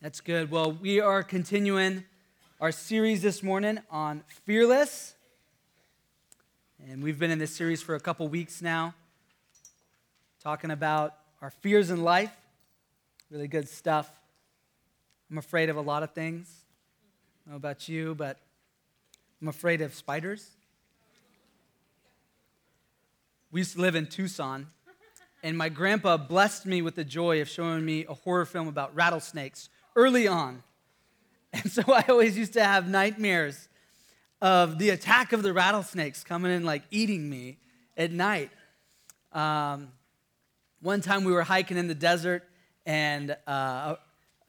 That's good. Well, we are continuing our series this morning on Fearless. And we've been in this series for a couple weeks now, talking about our fears in life. Really good stuff. I'm afraid of a lot of things. I know about you, but I'm afraid of spiders. We used to live in Tucson, and my grandpa blessed me with the joy of showing me a horror film about rattlesnakes early on. And so I always used to have nightmares of the attack of the rattlesnakes coming in, like eating me at night. Um, one time we were hiking in the desert and uh,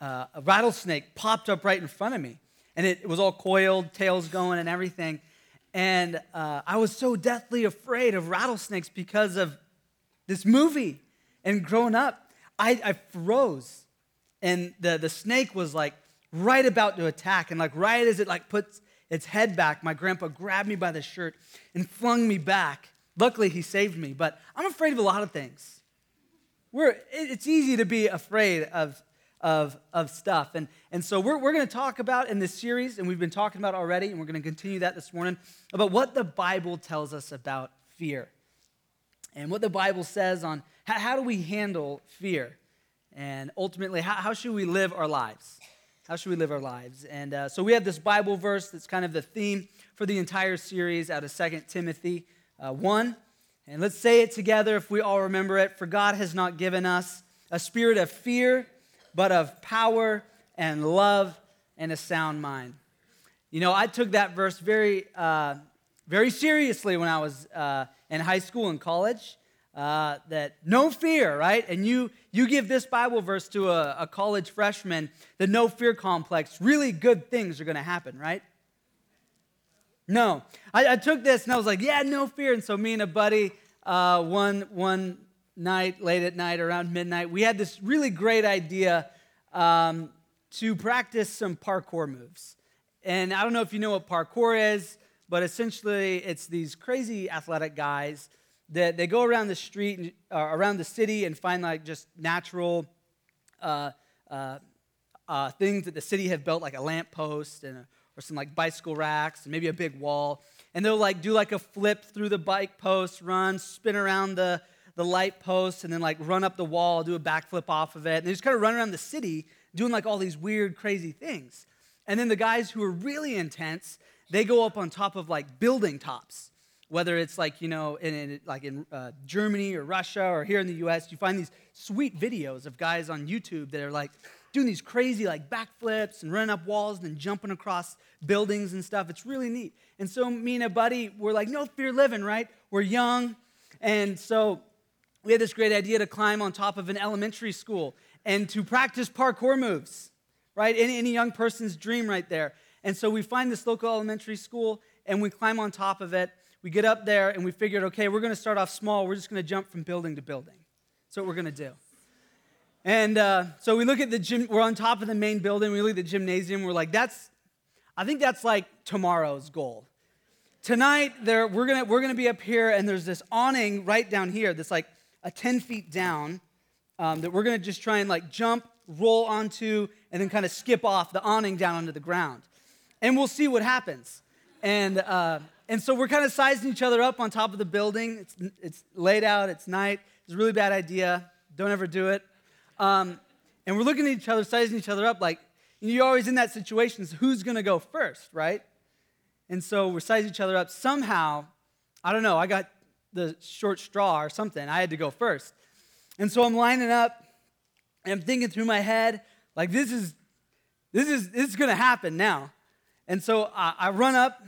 a, a rattlesnake popped up right in front of me. And it, it was all coiled, tails going, and everything. And uh, I was so deathly afraid of rattlesnakes because of this movie. And growing up, I, I froze and the, the snake was like right about to attack. And like right as it like puts its head back my grandpa grabbed me by the shirt and flung me back. Luckily he saved me but i'm afraid of a lot of things. We're, it's easy to be afraid of, of, of stuff. And, and so we're, we're going to talk about in this series and we've been talking about already and we're going to continue that this morning about what the bible tells us about fear. And what the bible says on how, how do we handle fear and ultimately, how, how should we live our lives? How should we live our lives? And uh, so we have this Bible verse that's kind of the theme for the entire series out of 2 Timothy uh, 1. And let's say it together if we all remember it. For God has not given us a spirit of fear, but of power and love and a sound mind. You know, I took that verse very, uh, very seriously when I was uh, in high school and college uh, that no fear, right? And you you give this Bible verse to a, a college freshman, the no fear complex, really good things are going to happen, right? No, I, I, took this and I was like, yeah, no fear. And so me and a buddy, uh, one one night, late at night, around midnight, we had this really great idea um, to practice some parkour moves. And I don't know if you know what parkour is, but essentially it's these crazy athletic guys that they go around the street, uh, around the city, and find like just natural uh, uh, uh, things that the city have built, like a lamp post and a, or some like bicycle racks and maybe a big wall. And they'll like do like a flip through the bike post, run, spin around the, the light post, and then like run up the wall, do a backflip off of it. And they just kind of run around the city doing like all these weird, crazy things. And then the guys who are really intense, they go up on top of like building tops whether it's like you know in, in like in uh, germany or russia or here in the us you find these sweet videos of guys on youtube that are like doing these crazy like backflips and running up walls and then jumping across buildings and stuff. It's really neat. And so me and a buddy were like no fear living right? We're young. And so we had this great idea to climb on top of an elementary school and to practice parkour moves right? Any, any young person's dream right there. And so we find this local elementary school and we climb on top of it we get up there and we figured, okay, we're going to start off small. We're just going to jump from building to building. That's what we're going to do. And uh, so we look at the gym, we're on top of the main building. We look at the gymnasium. We're like, that's, I think that's like tomorrow's goal. Tonight, there, we're going we're gonna be up here, and there's this awning right down here that's like a 10 feet down um, that we're going to just try and like jump, roll onto, and then kind of skip off the awning down onto the ground. And we'll see what happens. And, uh, and so we're kind of sizing each other up on top of the building. It's, it's laid out, it's night. It's a really bad idea. Don't ever do it. Um, and we're looking at each other, sizing each other up like, you're always in that situation. So who's going to go first, right? And so we're sizing each other up. Somehow, I don't know, I got the short straw or something. I had to go first. And so I'm lining up and I'm thinking through my head, like, this is, this is, this is going to happen now. And so I, I run up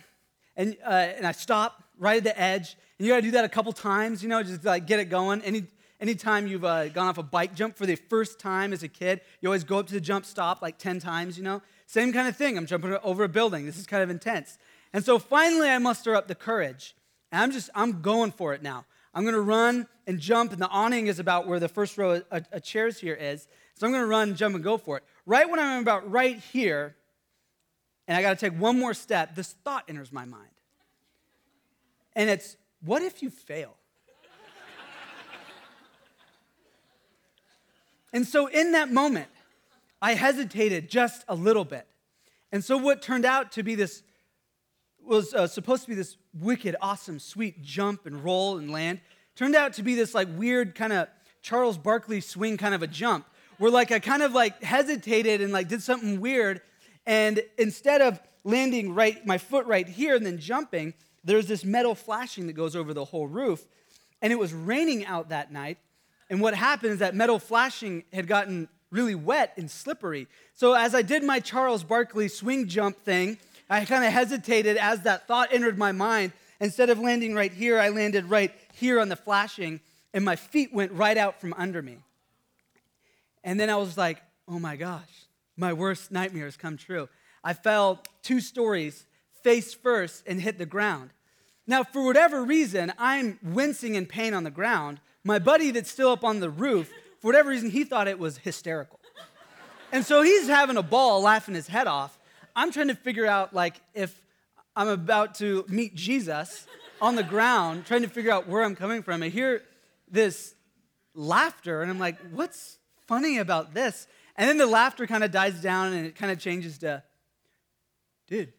and, uh, and I stop right at the edge. And you got to do that a couple times, you know, just like get it going. Any, anytime you've uh, gone off a bike jump for the first time as a kid, you always go up to the jump stop like 10 times, you know. Same kind of thing. I'm jumping over a building. This is kind of intense. And so finally, I muster up the courage. And I'm just, I'm going for it now. I'm to run and jump, and the awning is about where the first row of, of chairs here is. So I'm to run, jump, and go for it. Right when I'm about right here, and I got to take one more step, this thought enters my mind. And it's, what if you fail? and so in that moment, I hesitated just a little bit. And so, what turned out to be this was uh, supposed to be this wicked, awesome, sweet jump and roll and land turned out to be this like weird kind of Charles Barkley swing kind of a jump where like I kind of like hesitated and like did something weird. And instead of landing right, my foot right here and then jumping, there's this metal flashing that goes over the whole roof. And it was raining out that night. And what happened is that metal flashing had gotten really wet and slippery. So as I did my Charles Barkley swing jump thing, I kind of hesitated as that thought entered my mind. Instead of landing right here, I landed right here on the flashing, and my feet went right out from under me. And then I was like, oh my gosh, my worst nightmares come true. I fell two stories face first and hit the ground. Now, for whatever reason, I'm wincing in pain on the ground. My buddy that's still up on the roof, for whatever reason, he thought it was hysterical. And so he's having a ball, laughing his head off. I'm trying to figure out, like, if I'm about to meet Jesus on the ground, trying to figure out where I'm coming from. I hear this laughter, and I'm like, what's funny about this? And then the laughter kind of dies down and it kind of changes to, dude,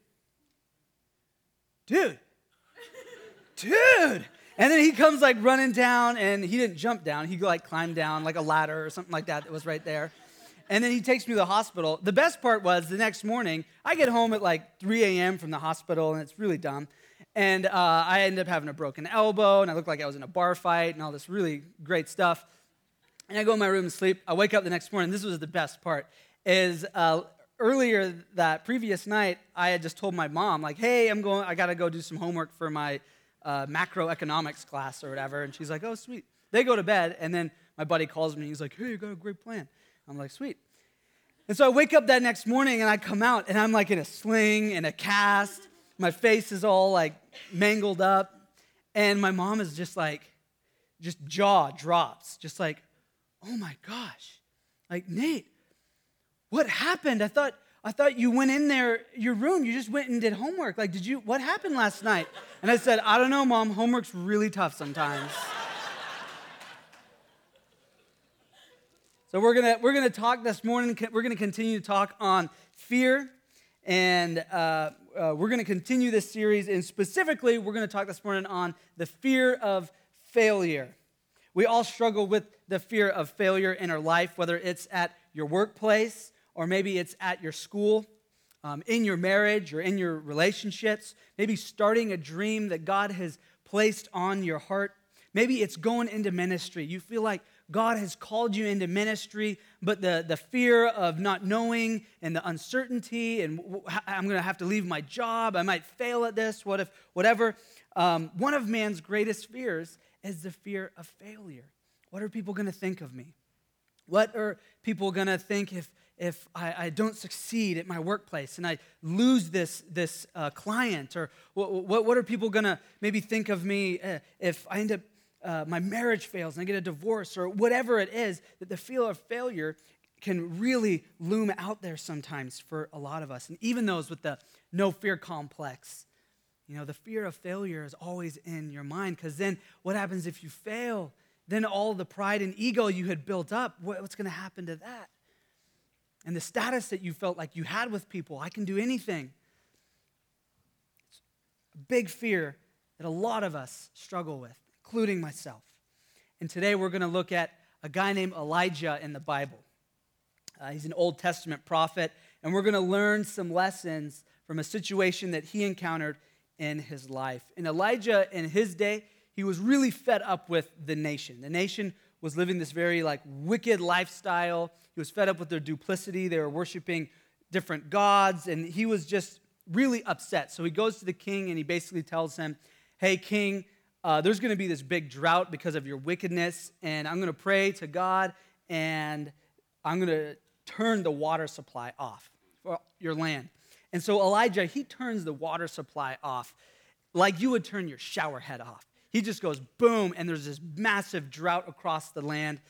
dude, dude. And then he comes like running down, and he didn't jump down. He like climbed down like a ladder or something like that that was right there. And then he takes me to the hospital. The best part was the next morning, I get home at like 3 a.m. from the hospital, and it's really dumb. And uh, I ended up having a broken elbow, and I looked like I was in a bar fight, and all this really great stuff. And I go in my room and sleep. I wake up the next morning. This was the best part. Is uh, earlier that previous night, I had just told my mom, like, "Hey, I'm going. I got to go do some homework for my uh, macroeconomics class or whatever." And she's like, "Oh, sweet." They go to bed, and then my buddy calls me. He's like, "Hey, you got a great plan." I'm like, "Sweet." And so I wake up that next morning, and I come out, and I'm like in a sling and a cast my face is all like mangled up. And my mom is just like, just jaw drops, just like, oh my gosh. Like, Nate, what happened? I thought, I thought you went in there, your room, you just went and did homework. Like, did you, what happened last night? And I said, I don't know, mom, homework's really tough sometimes. so we're gonna, we're gonna talk this morning, we're gonna continue to talk on fear and uh, uh, we're going to continue this series, and specifically, we're going to talk this morning on the fear of failure. We all struggle with the fear of failure in our life, whether it's at your workplace or maybe it's at your school, um, in your marriage or in your relationships, maybe starting a dream that God has placed on your heart. Maybe it's going into ministry. You feel like God has called you into ministry, but the, the fear of not knowing and the uncertainty, and I'm going to have to leave my job, I might fail at this, what if, whatever. Um, one of man's greatest fears is the fear of failure. What are people going to think of me? What are people going to think if, if I, I, don't succeed at my workplace and I lose this, this uh, client? Or what, what, what are people going to maybe think of me uh, if I end up uh, my marriage fails and I get a divorce or whatever it is, that the fear of failure can really loom out there sometimes for a lot of us. And even those with the no fear complex, you know, the fear of failure is always in your mind because then what happens if you fail? Then all the pride and ego you had built up, what's going to happen to that? And the status that you felt like you had with people, I can do anything. It's a big fear that a lot of us struggle with including myself. And today we're going to look at a guy named Elijah in the Bible. Uh, he's an Old Testament prophet, and we're going to learn some lessons from a situation that he encountered in his life. And Elijah, in his day, he was really fed up with the nation. The nation was living this very like wicked lifestyle. He was fed up with their duplicity. They were worshiping different gods, and he was just really upset. So he goes to the king and he basically tells him, Hey, king, uh, there's going to be this big drought because of your wickedness, and I'm going to pray to God, and I'm going to turn the water supply off for your land. And so Elijah, he turns the water supply off like you would turn your shower head off. He just goes boom, and there's this massive drought across the land.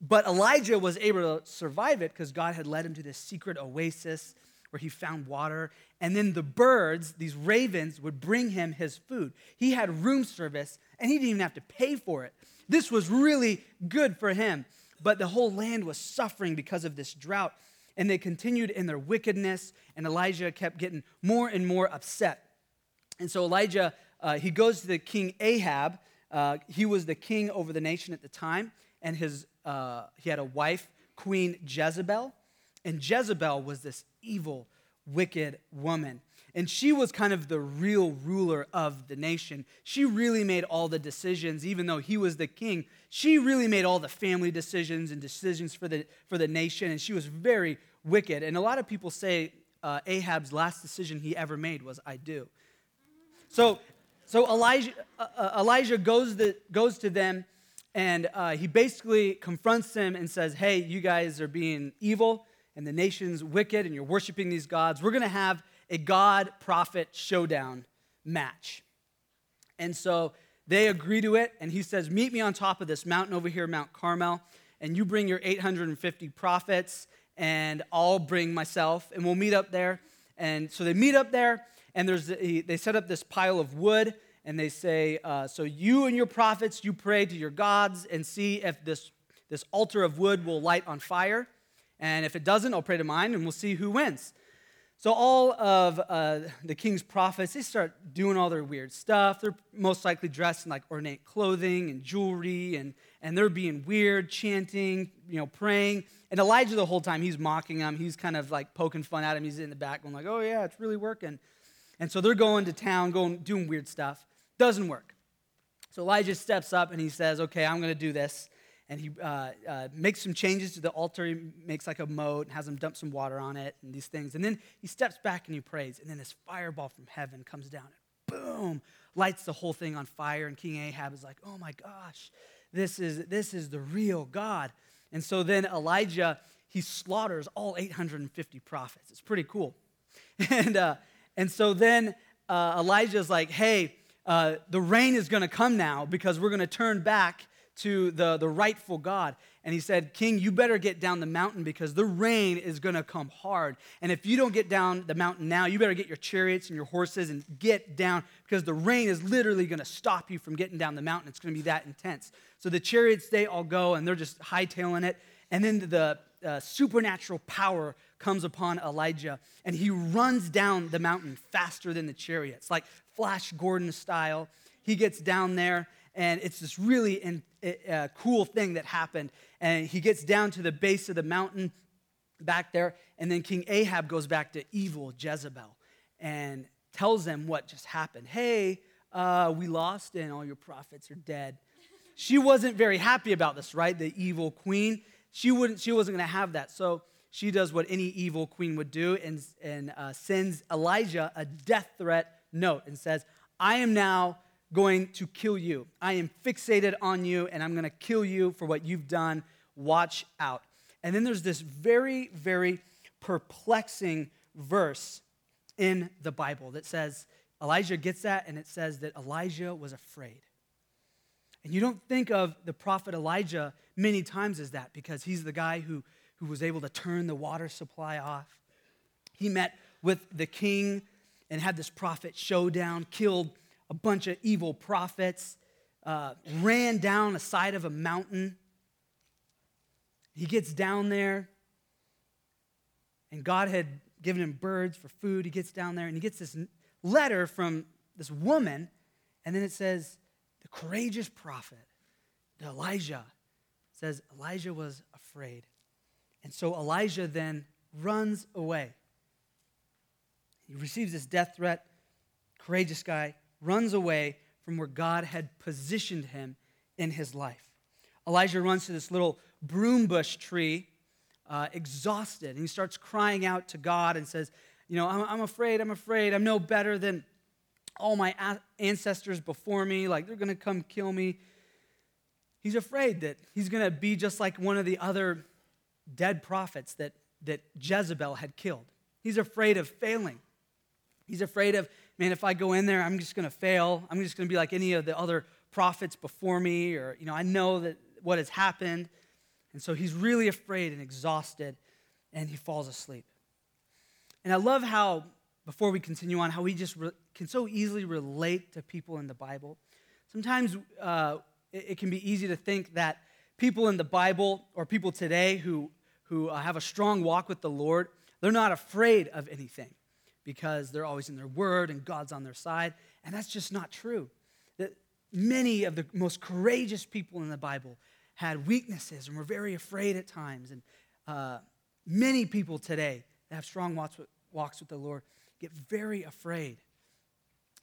But Elijah was able to survive it because God had led him to this secret oasis where he found water. And then the birds, these ravens, would bring him his food. He had room service and he didn't even have to pay for it. This was really good for him. But the whole land was suffering because of this drought. And they continued in their wickedness, and Elijah kept getting more and more upset. And so Elijah, uh, he goes to the king Ahab. Uh, he was the king over the nation at the time, and his, uh, he had a wife, Queen Jezebel. And Jezebel was this evil, wicked woman. And she was kind of the real ruler of the nation. She really made all the decisions, even though he was the king. She really made all the family decisions and decisions for the, for the nation, and she was very wicked. And a lot of people say uh, Ahab's last decision he ever made was, I do. So, so Elijah, uh, uh, Elijah goes, the, goes to them, and uh, he basically confronts them and says, Hey, you guys are being evil, and the nation's wicked, and you're worshiping these gods. We're going to have a God prophet showdown match. And so they agree to it, and he says, Meet me on top of this mountain over here, Mount Carmel, and you bring your 850 prophets, and I'll bring myself, and we'll meet up there. And so they meet up there, and there's, they set up this pile of wood, and they say, uh, So you and your prophets, you pray to your gods and see if this, this altar of wood will light on fire. And if it doesn't, I'll pray to mine, and we'll see who wins. So all of uh, the king's prophets, they start doing all their weird stuff. They're most likely dressed in like ornate clothing and jewelry, and, and they're being weird, chanting, you know, praying. And Elijah the whole time, he's mocking them. He's kind of like poking fun at him. He's in the back going like, oh yeah, it's really working. And so they're going to town, going doing weird stuff. Doesn't work. So Elijah steps up and he says, okay, I'm going to do this and he uh, uh, makes some changes to the altar. He makes like a moat and has them dump some water on it and these things. And then he steps back and he prays. And then this fireball from heaven comes down and boom, lights the whole thing on fire. And King Ahab is like, oh my gosh, this is, this is the real God. And so then Elijah, he slaughters all 850 prophets. It's pretty cool. And, uh, and so then uh, Elijah's like, hey, uh, the rain is going to come now because we're going to turn back to the, the rightful God. And he said, King, you better get down the mountain because the rain is going to come hard. And if you don't get down the mountain now, you better get your chariots and your horses and get down because the rain is literally going to stop you from getting down the mountain. It's going to be that intense. So the chariots, they all go and they're just hightailing it. And then the uh, supernatural power comes upon Elijah and he runs down the mountain faster than the chariots, like Flash Gordon style. He gets down there and it's this really in, uh, cool thing that happened. And he gets down to the base of the mountain back there, and then King Ahab goes back to evil Jezebel and tells them what just happened. Hey, uh, we lost, and all your prophets are dead. She wasn't very happy about this, right? The evil queen. She wouldn't. She wasn't going to have that. So she does what any evil queen would do, and and uh, sends Elijah a death threat note and says, "I am now." Going to kill you. I am fixated on you and I'm going to kill you for what you've done. Watch out. And then there's this very, very perplexing verse in the Bible that says, Elijah gets that, and it says that Elijah was afraid. And you don't think of the prophet Elijah many times as that because he's the guy who, who was able to turn the water supply off. He met with the king and had this prophet showdown, killed a bunch of evil prophets, uh, ran down the side of a mountain. He gets down there, and God had given him birds for food. He gets down there, and he gets this letter from this woman, and then it says, The courageous prophet, Elijah, says Elijah was afraid. And so Elijah then runs away. He receives this death threat. Courageous guy runs away from where God had positioned him in his life. Elijah runs to this little broom bush tree, uh, exhausted, and he starts crying out to God and says, You know, I'm, I'm afraid, I'm afraid, I'm no better than all my ancestors before me. Like, they're going to come kill me. He's afraid that he's going to be just like one of the other dead prophets that, that Jezebel had killed. He's afraid of failing. He's afraid of man, if I go in there, I'm just going to fail. I'm just going to be like any of the other prophets before me, or, you know, I know that what has happened. And so he's really afraid and exhausted, and he falls asleep. And I love how, before we continue on, how we just re- can so easily relate to people in the Bible. Sometimes uh, it, it can be easy to think that people in the Bible or people today who, who uh, have a strong walk with the Lord, they're not afraid of anything because they're always in their word and God's on their side. And that's just not true. That many of the most courageous people in the Bible had weaknesses and were very afraid at times. And uh, many people today that have strong walks with, walks with the Lord get very afraid.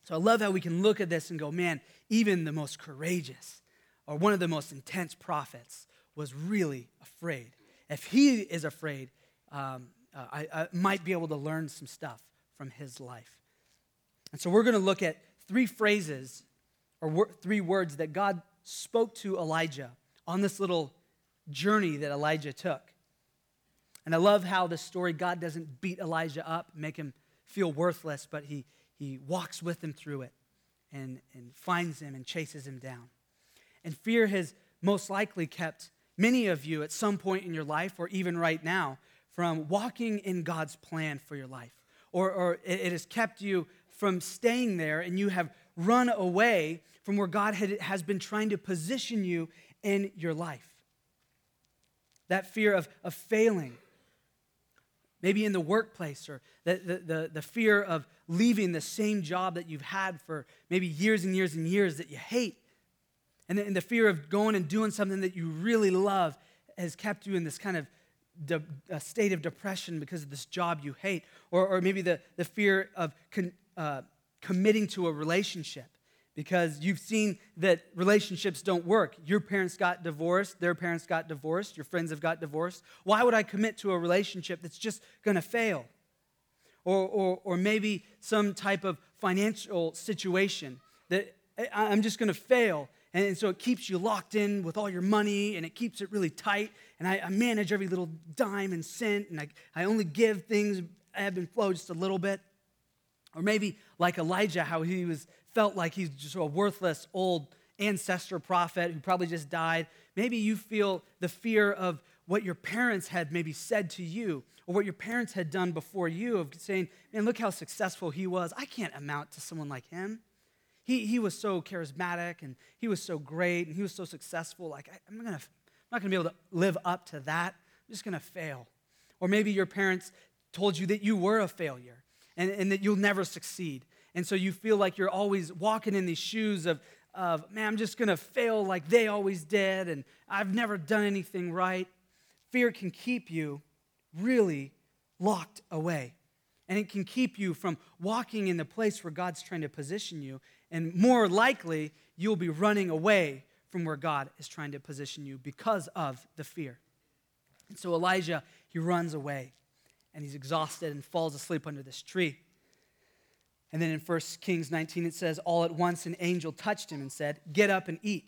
So I love how we can look at this and go, man, even the most courageous or one of the most intense prophets was really afraid. If he is afraid, um, uh, I, I might be able to learn some stuff from his life. And so we're going to look at three phrases or wor- three words that God spoke to Elijah on this little journey that Elijah took. And I love how the story, God doesn't beat Elijah up, make him feel worthless, but he, he walks with him through it and, and finds him and chases him down. And fear has most likely kept many of you at some point in your life, or even right now, from walking in God's plan for your life. Or, or it has kept you from staying there and you have run away from where God had, has been trying to position you in your life. That fear of, of failing, maybe in the workplace, or the, the, the, the fear of leaving the same job that you've had for maybe years and years and years that you hate. And the, and the fear of going and doing something that you really love has kept you in this kind of de- a state of depression because of this job you hate. Or, or maybe the, the fear of con, uh, committing to a relationship because you've seen that relationships don't work. Your parents got divorced, their parents got divorced, your friends have got divorced. Why would I commit to a relationship that's just to fail? Or, or, or maybe some type of financial situation that I'm just to fail. And so it keeps you locked in with all your money and it keeps it really tight. And I, I manage every little dime and cent and I, I only give things ebb and flow just a little bit. Or maybe like Elijah, how he was felt like he's just a worthless old ancestor prophet who probably just died. Maybe you feel the fear of what your parents had maybe said to you or what your parents had done before you of saying, man, look how successful he was. I can't amount to someone like him. He, he was so charismatic and he was so great and he was so successful. Like, I, I'm, gonna, I'm not going to be able to live up to that. I'm just going to fail. Or maybe your parents told you that you were a failure and, and that you'll never succeed. And so you feel like you're always walking in these shoes of, of man, I'm just going to fail like they always did, and I've never done anything right. Fear can keep you really locked away. And it can keep you from walking in the place where God's trying to position you. And more likely, you'll be running away from where God is trying to position you because of the fear. And so Elijah, he runs away and he's exhausted and falls asleep under this tree. And then in 1 Kings 19, it says, All at once an angel touched him and said, Get up and eat.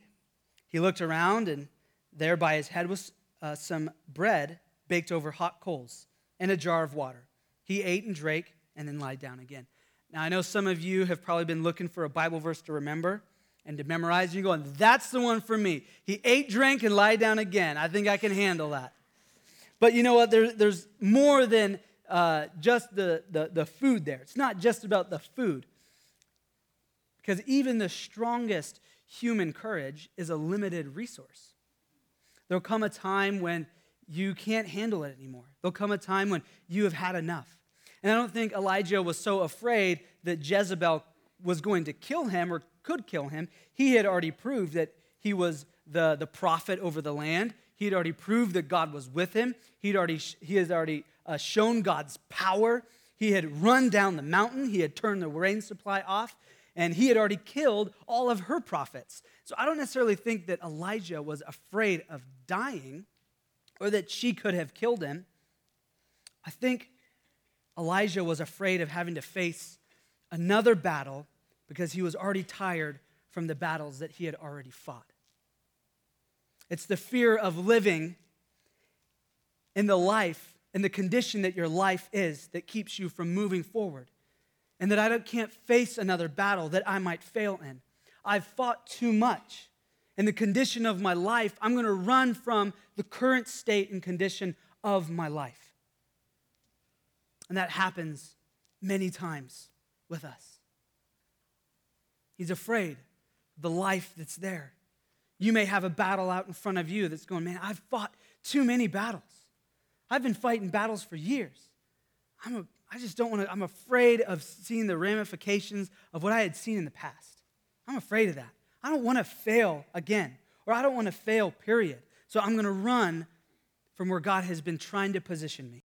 He looked around, and there by his head was uh, some bread baked over hot coals and a jar of water. He ate and drank and then lied down again. Now, I know some of you have probably been looking for a Bible verse to remember and to memorize. You're going, That's the one for me. He ate, drank, and lied down again. I think I can handle that. But you know what? There, there's more than uh, just the, the, the food there. It's not just about the food. Because even the strongest human courage is a limited resource. There'll come a time when you can't handle it anymore. There'll come a time when you have had enough. And I don't think Elijah was so afraid that Jezebel was going to kill him or could kill him. He had already proved that he was the, the prophet over the land. He had already proved that God was with him. He'd already, he has already uh, shown God's power. He had run down the mountain, he had turned the rain supply off, and he had already killed all of her prophets. So I don't necessarily think that Elijah was afraid of dying or that she could have killed him. I think Elijah was afraid of having to face another battle because he was already tired from the battles that he had already fought. It's the fear of living in the life and the condition that your life is that keeps you from moving forward. And that I can't face another battle that I might fail in. I've fought too much. In the condition of my life, I'm going to run from the current state and condition of my life. And that happens many times with us. He's afraid of the life that's there. You may have a battle out in front of you that's going, man, I've fought too many battles. I've been fighting battles for years. I'm a, I just don't want to, I'm afraid of seeing the ramifications of what I had seen in the past. I'm afraid of that. I don't want to fail again, or I don't want to fail, period. So I'm going to run from where God has been trying to position me.